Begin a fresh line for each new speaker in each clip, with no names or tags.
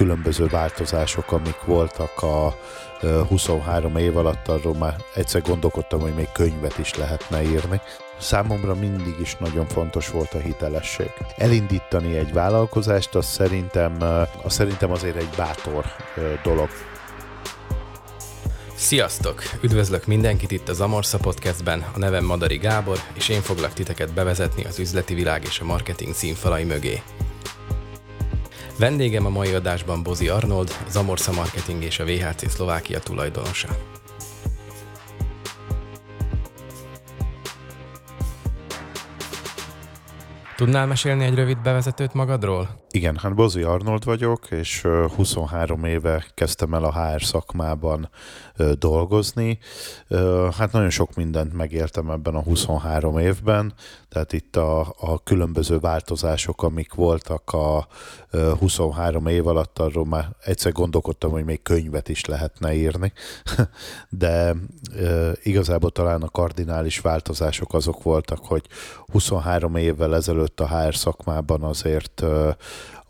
különböző változások, amik voltak a 23 év alatt, arról már egyszer gondolkodtam, hogy még könyvet is lehetne írni. Számomra mindig is nagyon fontos volt a hitelesség. Elindítani egy vállalkozást, az szerintem, az szerintem azért egy bátor dolog.
Sziasztok! Üdvözlök mindenkit itt az Amorsa Podcastben, a nevem Madari Gábor, és én foglak titeket bevezetni az üzleti világ és a marketing színfalai mögé. Vendégem a mai adásban Bozi Arnold, az Amorsa Marketing és a VHC Szlovákia tulajdonosa. Tudnál mesélni egy rövid bevezetőt magadról?
Igen, hát Bozi Arnold vagyok, és 23 éve kezdtem el a HR szakmában dolgozni. Hát nagyon sok mindent megértem ebben a 23 évben, tehát itt a, a különböző változások, amik voltak a 23 év alatt, arról már egyszer gondolkodtam, hogy még könyvet is lehetne írni, de igazából talán a kardinális változások azok voltak, hogy 23 évvel ezelőtt a HR szakmában azért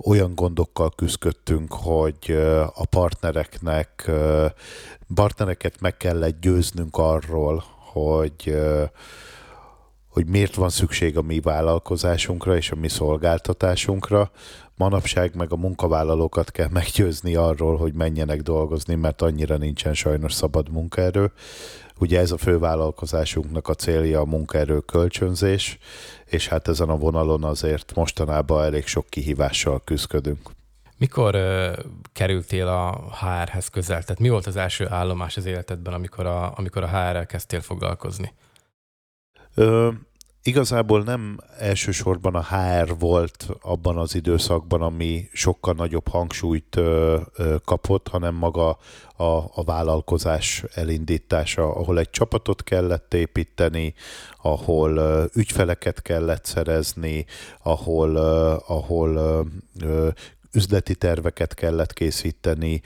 olyan gondokkal küzdöttünk, hogy a partnereknek, partnereket meg kellett győznünk arról, hogy hogy miért van szükség a mi vállalkozásunkra és a mi szolgáltatásunkra. Manapság meg a munkavállalókat kell meggyőzni arról, hogy menjenek dolgozni, mert annyira nincsen sajnos szabad munkaerő. Ugye ez a fővállalkozásunknak a célja a munkaerő kölcsönzés, és hát ezen a vonalon azért mostanában elég sok kihívással küzdködünk.
Mikor uh, kerültél a HR-hez közel? Tehát mi volt az első állomás az életedben, amikor a, amikor a HR-rel kezdtél foglalkozni?
Ö, igazából nem elsősorban a HR volt abban az időszakban, ami sokkal nagyobb hangsúlyt ö, ö, kapott, hanem maga a, a vállalkozás elindítása, ahol egy csapatot kellett építeni, ahol ö, ügyfeleket kellett szerezni, ahol, ö, ahol ö, üzleti terveket kellett készíteni,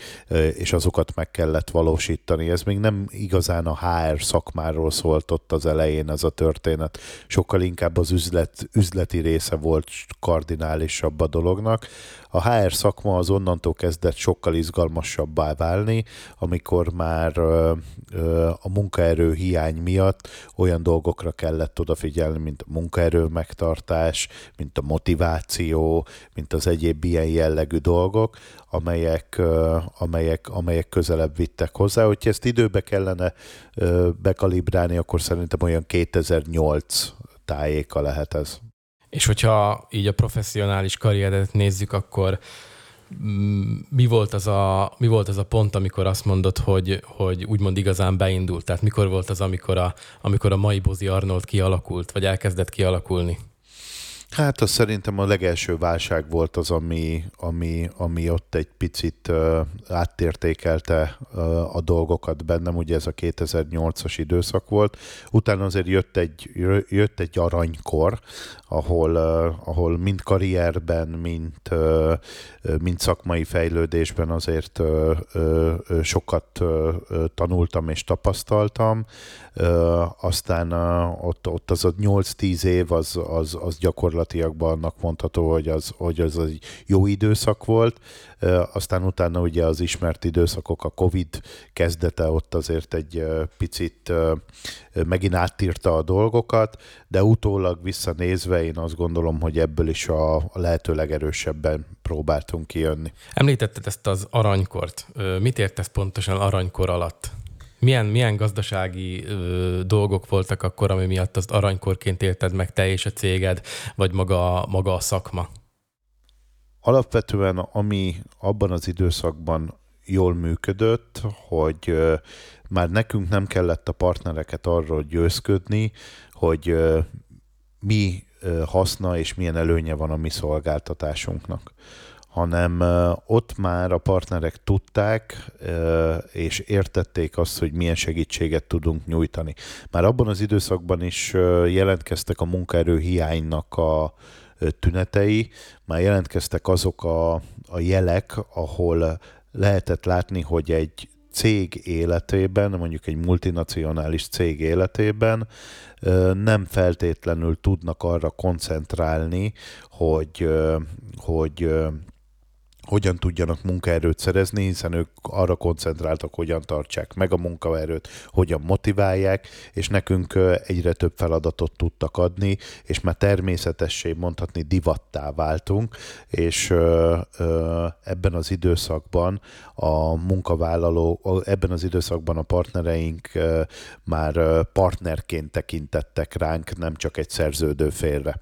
és azokat meg kellett valósítani. Ez még nem igazán a HR szakmáról szólt ott az elején ez a történet. Sokkal inkább az üzlet, üzleti része volt kardinálisabb a dolognak. A HR szakma az onnantól kezdett sokkal izgalmasabbá válni, amikor már a munkaerő hiány miatt olyan dolgokra kellett odafigyelni, mint a munkaerő megtartás, mint a motiváció, mint az egyéb ilyen jellegű dolgok, amelyek, amelyek, amelyek közelebb vittek hozzá. Hogyha ezt időbe kellene bekalibrálni, akkor szerintem olyan 2008 tájéka lehet ez.
És hogyha így a professzionális karrieredet nézzük, akkor mm, mi volt, az a, mi volt az a pont, amikor azt mondod, hogy, hogy úgymond igazán beindult? Tehát mikor volt az, amikor a, amikor a mai Bozi Arnold kialakult, vagy elkezdett kialakulni?
Hát az szerintem a legelső válság volt az, ami, ami, ami ott egy picit uh, áttértékelte uh, a dolgokat bennem, ugye ez a 2008-as időszak volt. Utána azért jött egy, jött egy aranykor, ahol, ahol mind karrierben, mind, uh, mind szakmai fejlődésben azért sokat tanultam és tapasztaltam. Aztán ott, ott az a 8-10 év az, az, az gyakorlatilag annak mondható, hogy az, hogy az egy jó időszak volt. Aztán utána ugye az ismert időszakok, a Covid kezdete ott azért egy picit megint áttírta a dolgokat, de utólag visszanézve én azt gondolom, hogy ebből is a, a lehető legerősebben próbáltunk kijönni.
Említetted ezt az aranykort. Mit értesz pontosan aranykor alatt? Milyen, milyen gazdasági ö, dolgok voltak akkor, ami miatt azt aranykorként élted meg te és a céged, vagy maga, maga a szakma?
Alapvetően, ami abban az időszakban jól működött, hogy ö, már nekünk nem kellett a partnereket arról győzködni, hogy ö, mi haszna és milyen előnye van a mi szolgáltatásunknak hanem ott már a partnerek tudták és értették azt, hogy milyen segítséget tudunk nyújtani. Már abban az időszakban is jelentkeztek a munkaerő hiánynak a tünetei, már jelentkeztek azok a, a jelek, ahol lehetett látni, hogy egy cég életében, mondjuk egy multinacionális cég életében nem feltétlenül tudnak arra koncentrálni, hogy, hogy hogyan tudjanak munkaerőt szerezni, hiszen ők arra koncentráltak, hogyan tartsák meg a munkaerőt, hogyan motiválják, és nekünk egyre több feladatot tudtak adni, és már természetessé mondhatni divattá váltunk, és ebben az időszakban a munkavállaló, ebben az időszakban a partnereink már partnerként tekintettek ránk, nem csak egy szerződő félre.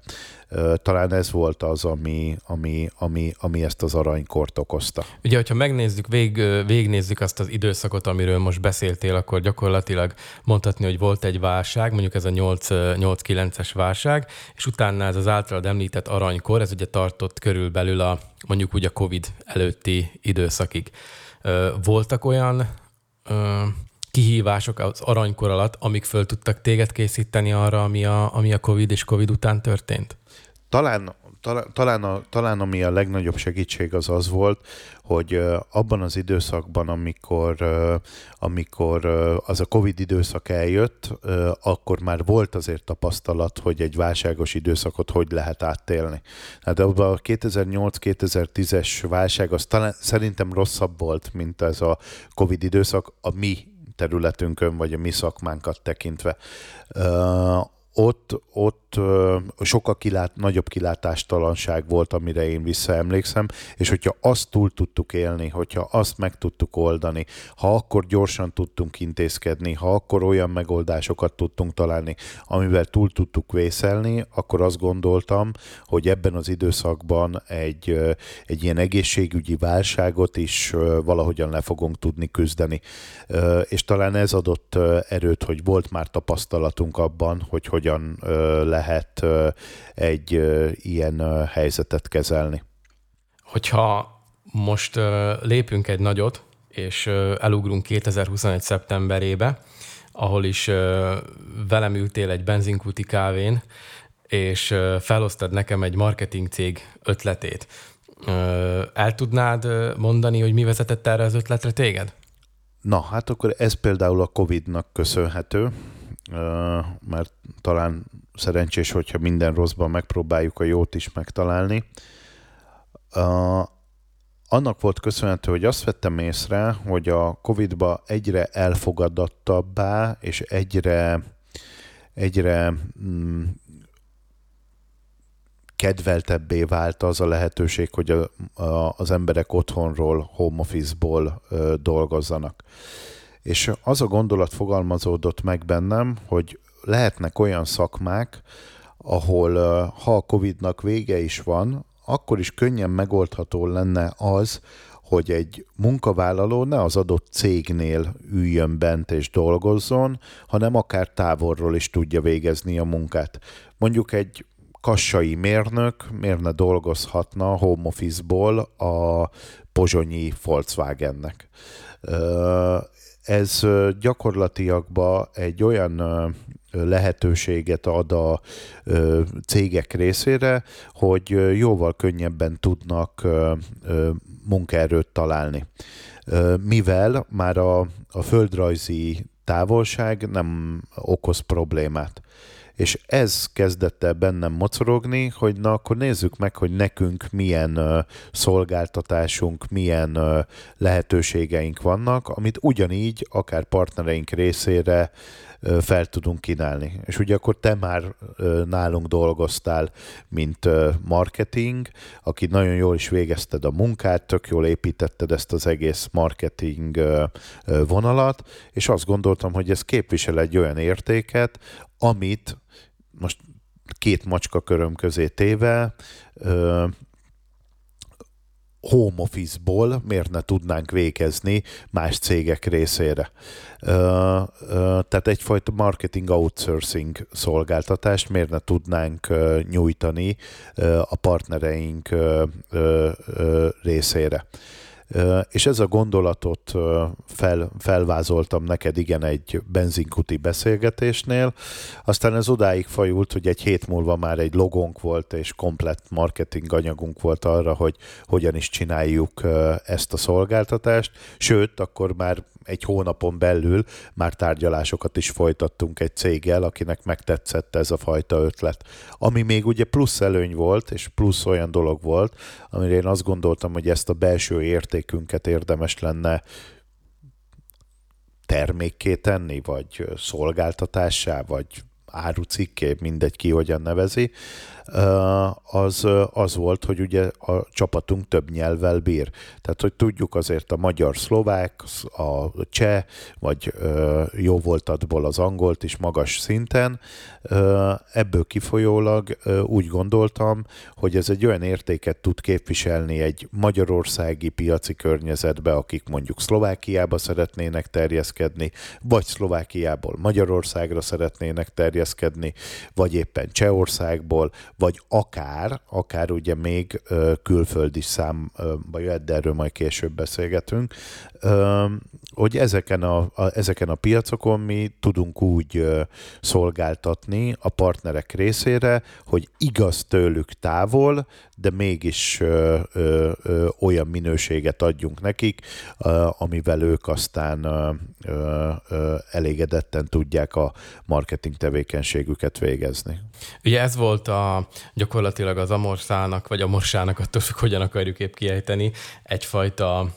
Talán ez volt az, ami, ami, ami, ami ezt az aranykort okozta.
Ugye, hogyha megnézzük, vég, végignézzük azt az időszakot, amiről most beszéltél, akkor gyakorlatilag mondhatni, hogy volt egy válság, mondjuk ez a 8-9-es válság, és utána ez az általad említett aranykor, ez ugye tartott körülbelül a mondjuk úgy a COVID előtti időszakig. Voltak olyan kihívások az aranykor alatt, amik föl tudtak téged készíteni arra, ami a, ami a COVID és COVID után történt?
Talán, talán, talán, talán ami a legnagyobb segítség az az volt, hogy abban az időszakban, amikor, amikor az a Covid időszak eljött, akkor már volt azért tapasztalat, hogy egy válságos időszakot hogy lehet áttélni. Hát abban a 2008-2010-es válság az talán szerintem rosszabb volt, mint ez a Covid időszak a mi területünkön, vagy a mi szakmánkat tekintve ott, ott sokkal kilát, nagyobb kilátástalanság volt, amire én visszaemlékszem, és hogyha azt túl tudtuk élni, hogyha azt meg tudtuk oldani, ha akkor gyorsan tudtunk intézkedni, ha akkor olyan megoldásokat tudtunk találni, amivel túl tudtuk vészelni, akkor azt gondoltam, hogy ebben az időszakban egy, egy ilyen egészségügyi válságot is valahogyan le fogunk tudni küzdeni. És talán ez adott erőt, hogy volt már tapasztalatunk abban, hogy hogyan lehet egy ilyen helyzetet kezelni.
Hogyha most lépünk egy nagyot, és elugrunk 2021. szeptemberébe, ahol is velem ültél egy benzinkúti kávén, és felosztad nekem egy marketing cég ötletét. El tudnád mondani, hogy mi vezetett erre az ötletre téged?
Na, hát akkor ez például a Covid-nak köszönhető mert talán szerencsés, hogyha minden rosszban megpróbáljuk a jót is megtalálni. Annak volt köszönhető, hogy azt vettem észre, hogy a Covid-ba egyre elfogadottabbá és egyre, egyre mm, kedveltebbé vált az a lehetőség, hogy a, a, az emberek otthonról, home office-ból ö, dolgozzanak. És az a gondolat fogalmazódott meg bennem, hogy lehetnek olyan szakmák, ahol ha a Covid-nak vége is van, akkor is könnyen megoldható lenne az, hogy egy munkavállaló ne az adott cégnél üljön bent és dolgozzon, hanem akár távolról is tudja végezni a munkát. Mondjuk egy kassai mérnök miért ne dolgozhatna home office-ból a pozsonyi Volkswagennek ez gyakorlatilag egy olyan lehetőséget ad a cégek részére, hogy jóval könnyebben tudnak munkaerőt találni. Mivel már a, a földrajzi távolság nem okoz problémát. És ez kezdett el bennem mocorogni, hogy na akkor nézzük meg, hogy nekünk milyen szolgáltatásunk, milyen lehetőségeink vannak, amit ugyanígy akár partnereink részére fel tudunk kínálni. És ugye akkor te már nálunk dolgoztál, mint marketing, aki nagyon jól is végezted a munkát, tök jól építetted ezt az egész marketing vonalat, és azt gondoltam, hogy ez képvisel egy olyan értéket, amit most két macska köröm közé téve, home office-ból miért ne tudnánk végezni más cégek részére. Tehát egyfajta marketing outsourcing szolgáltatást miért ne tudnánk nyújtani a partnereink részére. És ez a gondolatot fel, felvázoltam neked igen egy benzinkuti beszélgetésnél, aztán ez odáig fajult, hogy egy hét múlva már egy logónk volt, és komplett marketing anyagunk volt arra, hogy hogyan is csináljuk ezt a szolgáltatást, sőt, akkor már egy hónapon belül már tárgyalásokat is folytattunk egy céggel, akinek megtetszett ez a fajta ötlet. Ami még ugye plusz előny volt, és plusz olyan dolog volt, amire én azt gondoltam, hogy ezt a belső értékünket érdemes lenne termékké tenni, vagy szolgáltatássá, vagy árucikké, mindegy ki hogyan nevezi, az, az volt, hogy ugye a csapatunk több nyelvvel bír. Tehát, hogy tudjuk azért a magyar, szlovák, a cseh, vagy jó voltatból az angolt is magas szinten. Ebből kifolyólag úgy gondoltam, hogy ez egy olyan értéket tud képviselni egy magyarországi piaci környezetbe, akik mondjuk Szlovákiába szeretnének terjeszkedni, vagy Szlovákiából Magyarországra szeretnének terjeszkedni, vagy éppen Csehországból, vagy akár, akár ugye még külföldi számba jöhet, de erről majd később beszélgetünk, hogy ezeken a, a, ezeken a piacokon mi tudunk úgy szolgáltatni a partnerek részére, hogy igaz tőlük távol, de mégis ö, ö, olyan minőséget adjunk nekik, ö, amivel ők aztán ö, ö, elégedetten tudják a marketing tevékenységüket végezni.
Ugye ez volt a, gyakorlatilag az Amorszának, vagy Amorsának, attól függ, hogyan akarjuk épp kiejteni, egyfajta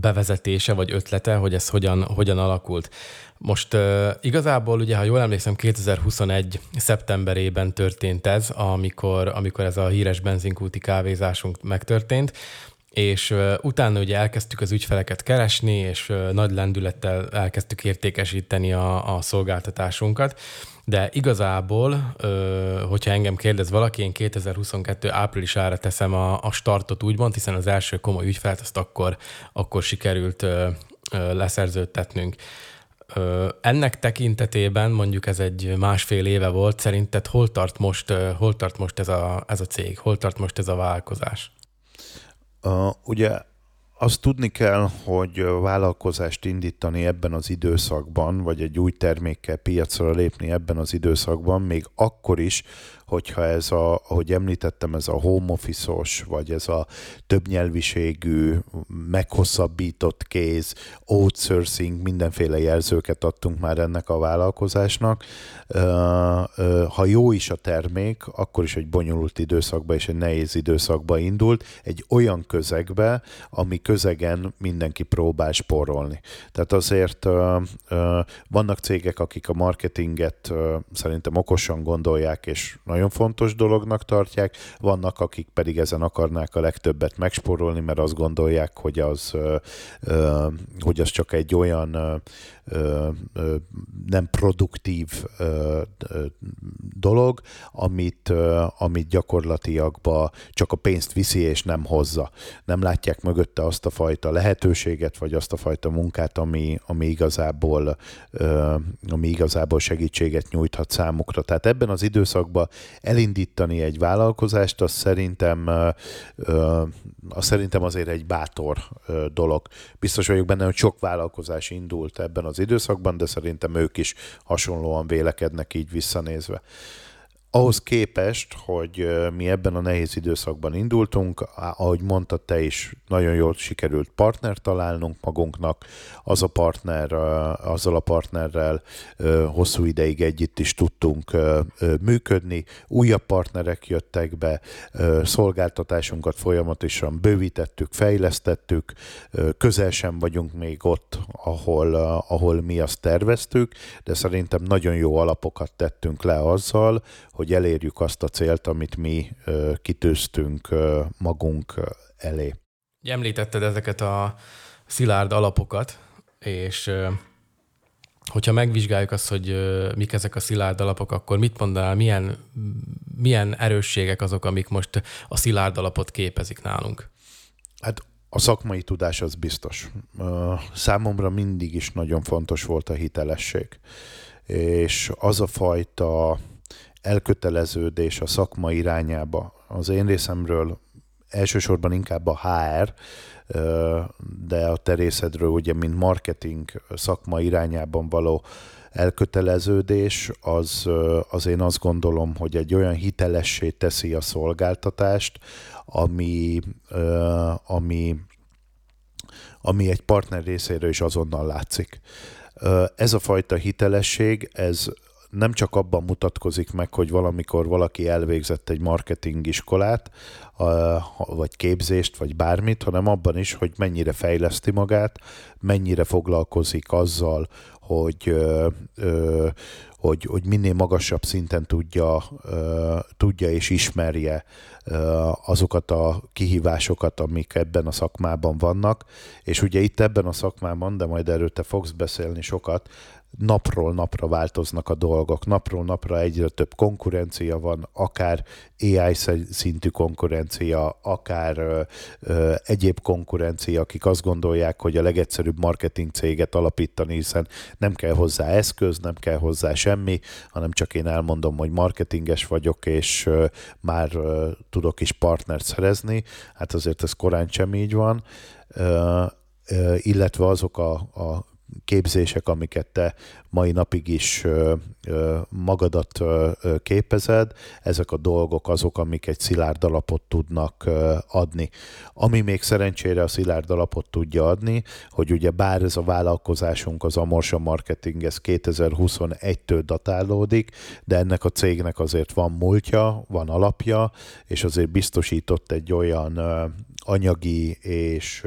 bevezetése vagy ötlete, hogy ez hogyan, hogyan alakult. Most igazából, ugye, ha jól emlékszem, 2021. szeptemberében történt ez, amikor, amikor ez a híres benzinkúti kávézásunk megtörtént, és uh, utána ugye elkezdtük az ügyfeleket keresni, és uh, nagy lendülettel elkezdtük értékesíteni a, a szolgáltatásunkat, de igazából, hogyha engem kérdez valaki, én 2022 áprilisára teszem a, a startot úgymond, hiszen az első komoly ügyfelet azt akkor, akkor sikerült leszerződtetnünk. Ennek tekintetében, mondjuk ez egy másfél éve volt, szerinted hol tart most, hol tart most ez, a, ez a cég, hol tart most ez a vállalkozás?
Uh, ugye azt tudni kell, hogy vállalkozást indítani ebben az időszakban, vagy egy új termékkel piacra lépni ebben az időszakban, még akkor is, hogyha ez a, ahogy említettem, ez a home office vagy ez a többnyelviségű, meghosszabbított kéz, outsourcing, mindenféle jelzőket adtunk már ennek a vállalkozásnak. Ha jó is a termék, akkor is egy bonyolult időszakba és egy nehéz időszakba indult, egy olyan közegbe, ami közegen mindenki próbál sporolni. Tehát azért vannak cégek, akik a marketinget szerintem okosan gondolják, és nagyon fontos dolognak tartják, vannak, akik pedig ezen akarnák a legtöbbet megsporolni, mert azt gondolják, hogy az, hogy az csak egy olyan nem produktív dolog, amit, amit gyakorlatilag csak a pénzt viszi és nem hozza. Nem látják mögötte azt a fajta lehetőséget, vagy azt a fajta munkát, ami, ami, igazából, ami igazából segítséget nyújthat számukra. Tehát ebben az időszakban elindítani egy vállalkozást, az szerintem, az szerintem azért egy bátor dolog. Biztos vagyok benne, hogy sok vállalkozás indult ebben az időszakban, de szerintem ők is hasonlóan vélekednek így visszanézve. Ahhoz képest, hogy mi ebben a nehéz időszakban indultunk, ahogy mondtad te is, nagyon jól sikerült partner találnunk magunknak, az a partner, azzal a partnerrel hosszú ideig együtt is tudtunk működni, újabb partnerek jöttek be, szolgáltatásunkat folyamatosan bővítettük, fejlesztettük, közel sem vagyunk még ott, ahol, ahol mi azt terveztük, de szerintem nagyon jó alapokat tettünk le azzal, hogy elérjük azt a célt, amit mi kitűztünk magunk elé.
Említetted ezeket a szilárd alapokat, és hogyha megvizsgáljuk azt, hogy mik ezek a szilárd alapok, akkor mit mondanál, milyen, milyen erősségek azok, amik most a szilárd alapot képezik nálunk?
Hát a szakmai tudás az biztos. Számomra mindig is nagyon fontos volt a hitelesség. És az a fajta elköteleződés a szakma irányába az én részemről elsősorban inkább a HR, de a te részedről ugye, mint marketing szakma irányában való elköteleződés, az, az én azt gondolom, hogy egy olyan hitelessé teszi a szolgáltatást, ami, ami ami egy partner részéről is azonnal látszik. Ez a fajta hitelesség, ez nem csak abban mutatkozik meg, hogy valamikor valaki elvégzett egy marketing iskolát, vagy képzést, vagy bármit, hanem abban is, hogy mennyire fejleszti magát, mennyire foglalkozik azzal, hogy, hogy, hogy minél magasabb szinten tudja, tudja és ismerje azokat a kihívásokat, amik ebben a szakmában vannak, és ugye itt ebben a szakmában, de majd erről te fogsz beszélni sokat, napról napra változnak a dolgok, napról napra egyre több konkurencia van, akár AI szintű konkurencia, akár ö, ö, egyéb konkurencia, akik azt gondolják, hogy a legegyszerűbb marketing céget alapítani, hiszen nem kell hozzá eszköz, nem kell hozzá semmi, hanem csak én elmondom, hogy marketinges vagyok, és ö, már ö, tudok is partnert szerezni. Hát azért ez korán sem így van. Ö, illetve azok a, a képzések, amiket te mai napig is magadat képezed, ezek a dolgok azok, amik egy szilárd alapot tudnak adni. Ami még szerencsére a szilárd alapot tudja adni, hogy ugye bár ez a vállalkozásunk, az Amorsa Marketing, ez 2021-től datálódik, de ennek a cégnek azért van múltja, van alapja, és azért biztosított egy olyan anyagi és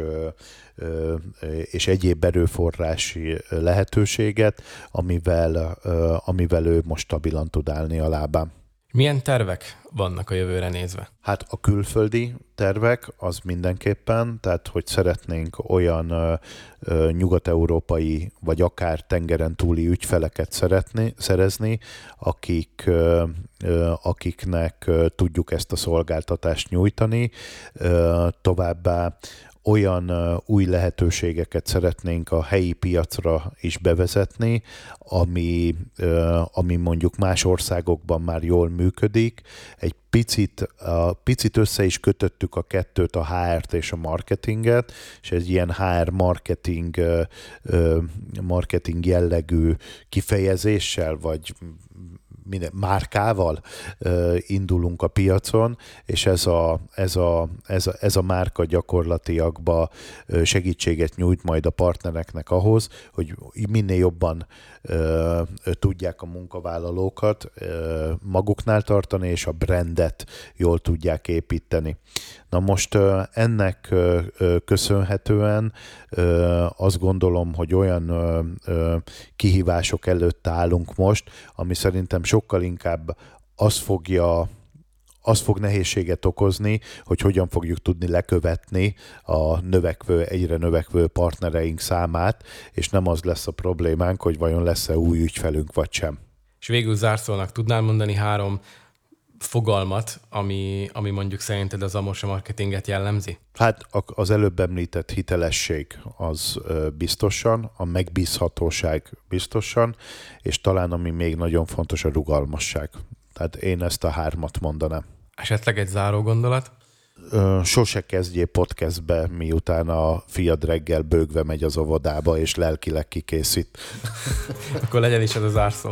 és egyéb erőforrási lehetőséget, amivel, amivel ő most stabilan tud állni a lábán.
Milyen tervek vannak a jövőre nézve?
Hát a külföldi tervek az mindenképpen, tehát hogy szeretnénk olyan ö, ö, nyugat-európai vagy akár tengeren túli ügyfeleket szeretni, szerezni, akik, ö, ö, akiknek ö, tudjuk ezt a szolgáltatást nyújtani. Ö, továbbá olyan új lehetőségeket szeretnénk a helyi piacra is bevezetni, ami, ami mondjuk más országokban már jól működik. Egy picit, picit össze is kötöttük a kettőt, a HR-t és a marketinget, és egy ilyen HR marketing, marketing jellegű kifejezéssel, vagy minden, márkával indulunk a piacon, és ez a, ez a, ez a, ez a márka gyakorlatiakba segítséget nyújt majd a partnereknek ahhoz, hogy minél jobban tudják a munkavállalókat maguknál tartani, és a brandet jól tudják építeni. Na most ennek köszönhetően azt gondolom, hogy olyan kihívások előtt állunk most, ami szerintem sokkal inkább az fogja az fog nehézséget okozni, hogy hogyan fogjuk tudni lekövetni a növekvő, egyre növekvő partnereink számát, és nem az lesz a problémánk, hogy vajon lesz-e új ügyfelünk vagy sem.
És végül zárszónak tudnál mondani három fogalmat, ami, ami mondjuk szerinted az Amosa marketinget jellemzi?
Hát az előbb említett hitelesség az biztosan, a megbízhatóság biztosan, és talán ami még nagyon fontos, a rugalmasság. Tehát én ezt a hármat mondanám.
Esetleg egy záró gondolat?
Sose kezdjél podcastbe, miután a fiad reggel bőgve megy az óvodába, és lelkileg kikészít.
Akkor legyen is ez az zárszó.